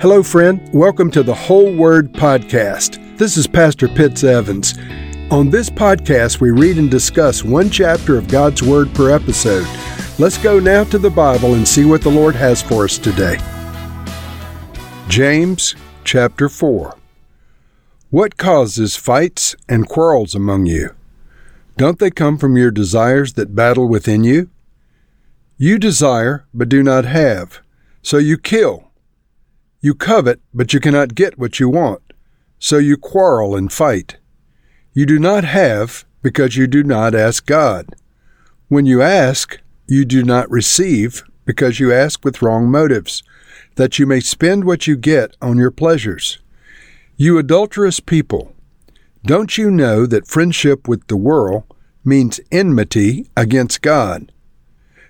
Hello, friend. Welcome to the Whole Word Podcast. This is Pastor Pitts Evans. On this podcast, we read and discuss one chapter of God's Word per episode. Let's go now to the Bible and see what the Lord has for us today. James chapter 4. What causes fights and quarrels among you? Don't they come from your desires that battle within you? You desire, but do not have, so you kill. You covet, but you cannot get what you want, so you quarrel and fight. You do not have, because you do not ask God. When you ask, you do not receive, because you ask with wrong motives, that you may spend what you get on your pleasures. You adulterous people, don't you know that friendship with the world means enmity against God?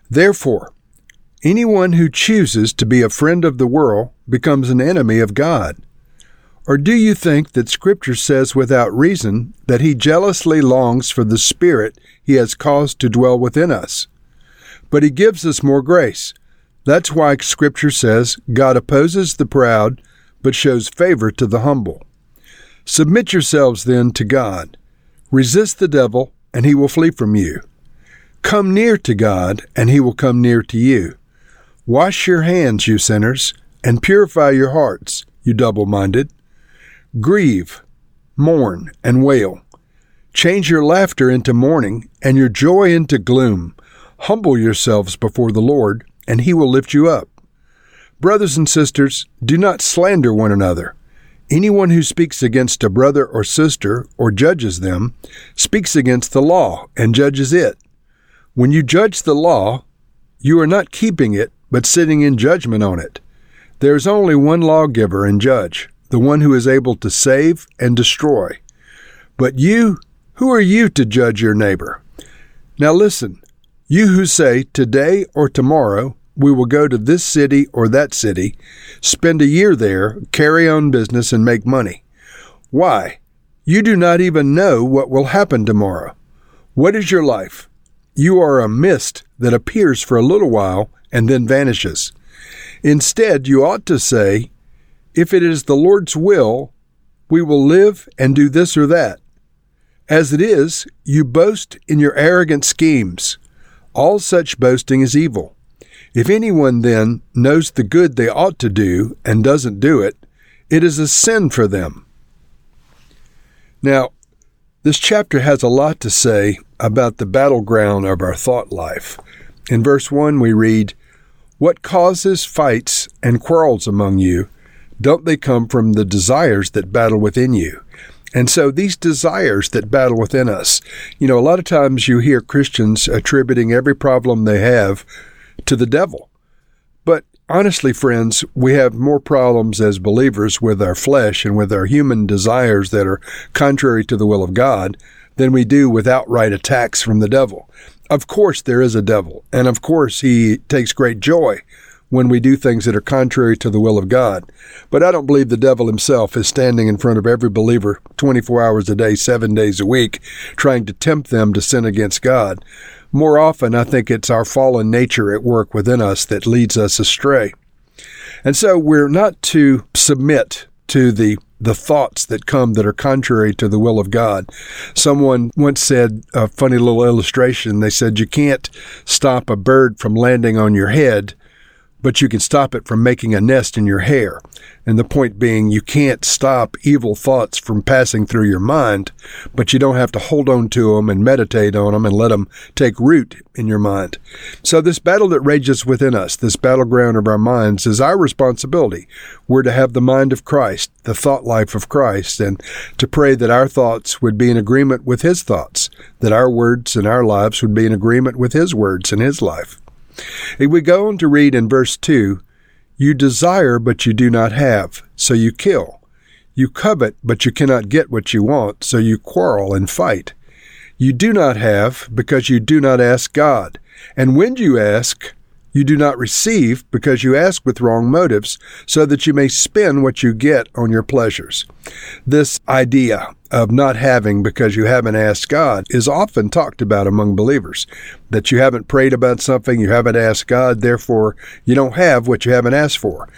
Therefore, anyone who chooses to be a friend of the world becomes an enemy of God. Or do you think that Scripture says without reason that He jealously longs for the Spirit He has caused to dwell within us? But He gives us more grace. That's why Scripture says God opposes the proud, but shows favor to the humble. Submit yourselves then to God. Resist the devil, and he will flee from you. Come near to God, and he will come near to you. Wash your hands, you sinners, and purify your hearts, you double minded. Grieve, mourn, and wail. Change your laughter into mourning, and your joy into gloom. Humble yourselves before the Lord, and he will lift you up. Brothers and sisters, do not slander one another. Anyone who speaks against a brother or sister or judges them speaks against the law and judges it. When you judge the law, you are not keeping it, but sitting in judgment on it. There is only one lawgiver and judge, the one who is able to save and destroy. But you, who are you to judge your neighbor? Now listen, you who say, Today or tomorrow we will go to this city or that city, spend a year there, carry on business, and make money. Why? You do not even know what will happen tomorrow. What is your life? You are a mist that appears for a little while and then vanishes. Instead, you ought to say, If it is the Lord's will, we will live and do this or that. As it is, you boast in your arrogant schemes. All such boasting is evil. If anyone then knows the good they ought to do and doesn't do it, it is a sin for them. Now, this chapter has a lot to say about the battleground of our thought life. In verse 1, we read, what causes fights and quarrels among you? Don't they come from the desires that battle within you? And so these desires that battle within us, you know, a lot of times you hear Christians attributing every problem they have to the devil. But honestly, friends, we have more problems as believers with our flesh and with our human desires that are contrary to the will of God than we do with outright attacks from the devil. Of course, there is a devil, and of course, he takes great joy when we do things that are contrary to the will of God. But I don't believe the devil himself is standing in front of every believer 24 hours a day, seven days a week, trying to tempt them to sin against God. More often, I think it's our fallen nature at work within us that leads us astray. And so we're not to submit to the the thoughts that come that are contrary to the will of God. Someone once said a funny little illustration. They said you can't stop a bird from landing on your head, but you can stop it from making a nest in your hair. And the point being, you can't stop evil thoughts from passing through your mind, but you don't have to hold on to them and meditate on them and let them take root in your mind. So this battle that rages within us, this battleground of our minds, is our responsibility. We're to have the mind of Christ, the thought life of Christ, and to pray that our thoughts would be in agreement with His thoughts, that our words and our lives would be in agreement with His words and His life. We go on to read in verse 2 You desire, but you do not have, so you kill. You covet, but you cannot get what you want, so you quarrel and fight. You do not have, because you do not ask God. And when you ask, You do not receive because you ask with wrong motives, so that you may spend what you get on your pleasures. This idea of not having because you haven't asked God is often talked about among believers. That you haven't prayed about something, you haven't asked God, therefore you don't have what you haven't asked for.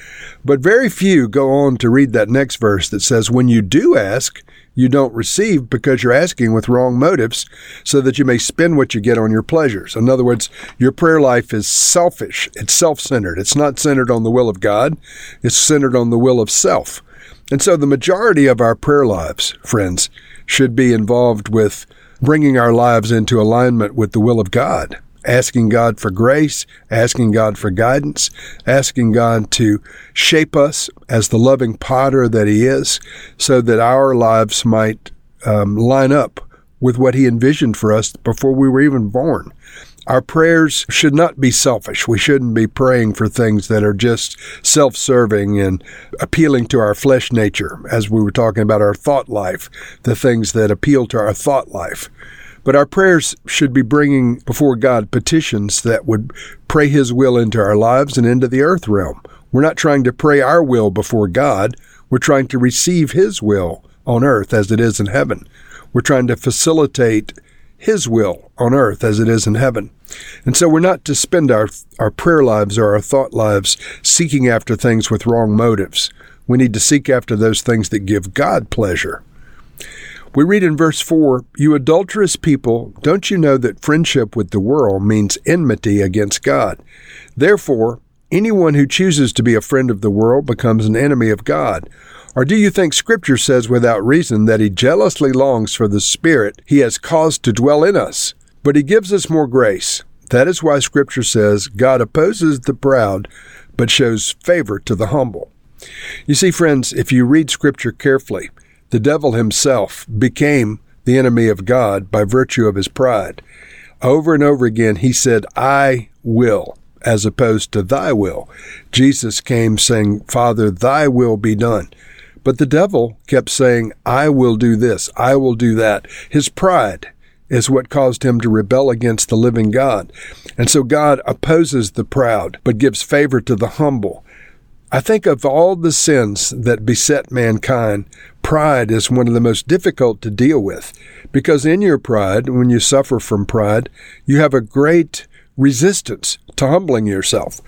But very few go on to read that next verse that says, when you do ask, you don't receive because you're asking with wrong motives so that you may spend what you get on your pleasures. In other words, your prayer life is selfish. It's self-centered. It's not centered on the will of God. It's centered on the will of self. And so the majority of our prayer lives, friends, should be involved with bringing our lives into alignment with the will of God asking God for grace, asking God for guidance, asking God to shape us as the loving potter that He is, so that our lives might um, line up with what He envisioned for us before we were even born. Our prayers should not be selfish. We shouldn't be praying for things that are just self serving and appealing to our flesh nature, as we were talking about our thought life, the things that appeal to our thought life. But our prayers should be bringing before God petitions that would pray His will into our lives and into the earth realm. We're not trying to pray our will before God. We're trying to receive His will on earth as it is in heaven. We're trying to facilitate His will on earth as it is in heaven. And so we're not to spend our, our prayer lives or our thought lives seeking after things with wrong motives. We need to seek after those things that give God pleasure. We read in verse 4 You adulterous people, don't you know that friendship with the world means enmity against God? Therefore, anyone who chooses to be a friend of the world becomes an enemy of God. Or do you think Scripture says without reason that He jealously longs for the Spirit He has caused to dwell in us? But He gives us more grace. That is why Scripture says God opposes the proud, but shows favor to the humble. You see, friends, if you read Scripture carefully, the devil himself became the enemy of God by virtue of his pride. Over and over again, he said, I will, as opposed to thy will. Jesus came saying, Father, thy will be done. But the devil kept saying, I will do this, I will do that. His pride is what caused him to rebel against the living God. And so God opposes the proud, but gives favor to the humble. I think of all the sins that beset mankind, pride is one of the most difficult to deal with because in your pride, when you suffer from pride, you have a great resistance to humbling yourself.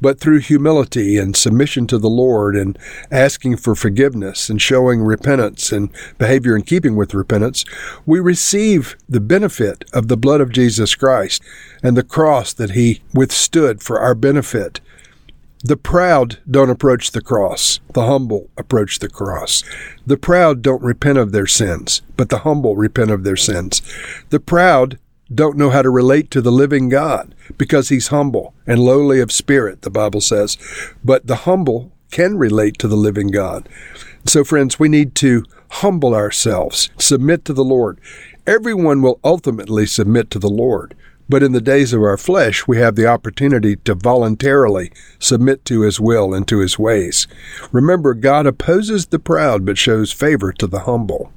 But through humility and submission to the Lord and asking for forgiveness and showing repentance and behavior in keeping with repentance, we receive the benefit of the blood of Jesus Christ and the cross that he withstood for our benefit. The proud don't approach the cross. The humble approach the cross. The proud don't repent of their sins, but the humble repent of their sins. The proud don't know how to relate to the living God because he's humble and lowly of spirit, the Bible says. But the humble can relate to the living God. So, friends, we need to humble ourselves, submit to the Lord. Everyone will ultimately submit to the Lord. But in the days of our flesh, we have the opportunity to voluntarily submit to His will and to His ways. Remember, God opposes the proud but shows favor to the humble.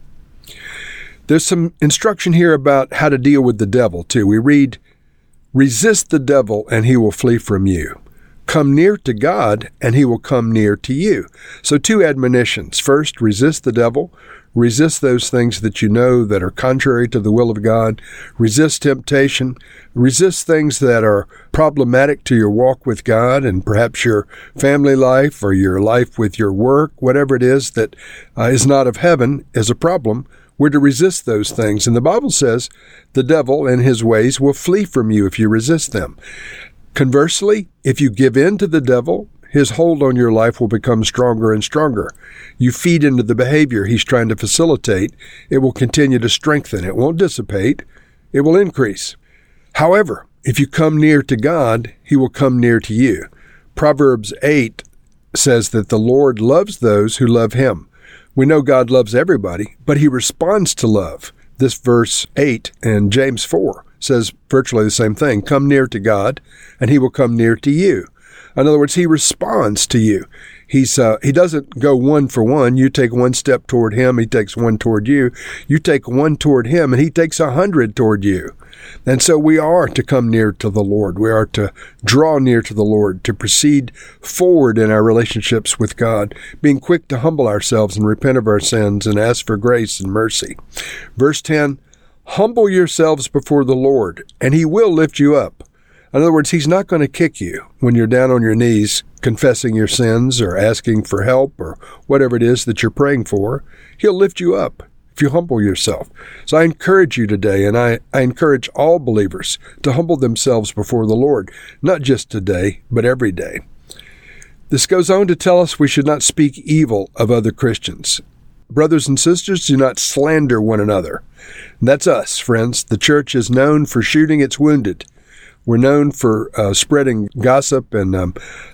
There's some instruction here about how to deal with the devil, too. We read, Resist the devil and he will flee from you. Come near to God and he will come near to you. So, two admonitions. First, resist the devil. Resist those things that you know that are contrary to the will of God. Resist temptation. Resist things that are problematic to your walk with God and perhaps your family life or your life with your work, whatever it is that uh, is not of heaven is a problem. We're to resist those things. And the Bible says the devil and his ways will flee from you if you resist them. Conversely, if you give in to the devil his hold on your life will become stronger and stronger. You feed into the behavior he's trying to facilitate, it will continue to strengthen. It won't dissipate, it will increase. However, if you come near to God, he will come near to you. Proverbs 8 says that the Lord loves those who love him. We know God loves everybody, but he responds to love. This verse 8 and James 4 says virtually the same thing. Come near to God, and he will come near to you. In other words, he responds to you. He's uh, he doesn't go one for one. You take one step toward him, he takes one toward you. You take one toward him, and he takes a hundred toward you. And so we are to come near to the Lord. We are to draw near to the Lord, to proceed forward in our relationships with God, being quick to humble ourselves and repent of our sins and ask for grace and mercy. Verse 10 Humble yourselves before the Lord, and he will lift you up. In other words, he's not going to kick you when you're down on your knees confessing your sins or asking for help or whatever it is that you're praying for. He'll lift you up if you humble yourself. So I encourage you today, and I, I encourage all believers to humble themselves before the Lord, not just today, but every day. This goes on to tell us we should not speak evil of other Christians. Brothers and sisters, do not slander one another. that's us, friends. The church is known for shooting its wounded. We're known for uh, spreading gossip and um,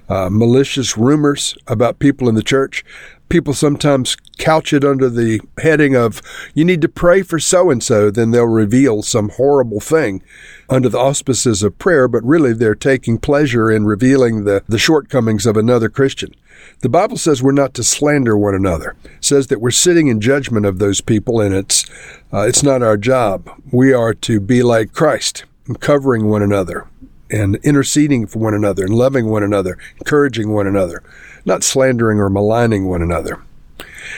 uh, malicious rumors about people in the church people sometimes couch it under the heading of, you need to pray for so and so, then they'll reveal some horrible thing under the auspices of prayer, but really they're taking pleasure in revealing the, the shortcomings of another Christian. The Bible says we're not to slander one another. It says that we're sitting in judgment of those people, and it's uh, it's not our job. We are to be like Christ, covering one another, and interceding for one another, and loving one another, encouraging one another not slandering or maligning one another.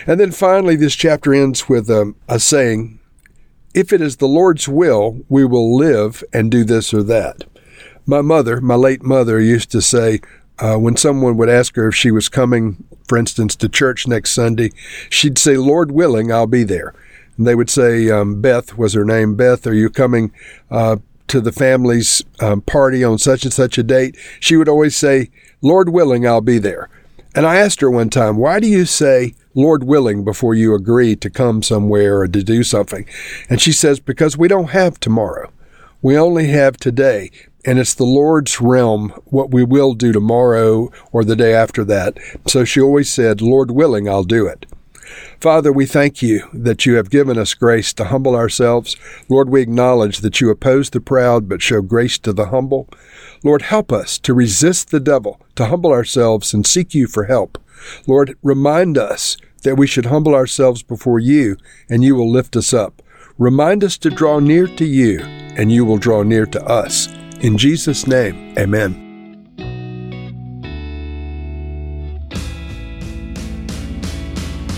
And then finally, this chapter ends with um, a saying, If it is the Lord's will, we will live and do this or that. My mother, my late mother, used to say, uh, when someone would ask her if she was coming, for instance, to church next Sunday, she'd say, Lord willing, I'll be there. And they would say, um, Beth was her name. Beth, are you coming uh, to the family's um, party on such and such a date? She would always say, Lord willing, I'll be there. And I asked her one time, why do you say, Lord willing, before you agree to come somewhere or to do something? And she says, because we don't have tomorrow. We only have today. And it's the Lord's realm what we will do tomorrow or the day after that. So she always said, Lord willing, I'll do it. Father, we thank you that you have given us grace to humble ourselves. Lord, we acknowledge that you oppose the proud but show grace to the humble. Lord, help us to resist the devil, to humble ourselves and seek you for help. Lord, remind us that we should humble ourselves before you and you will lift us up. Remind us to draw near to you and you will draw near to us. In Jesus' name, amen.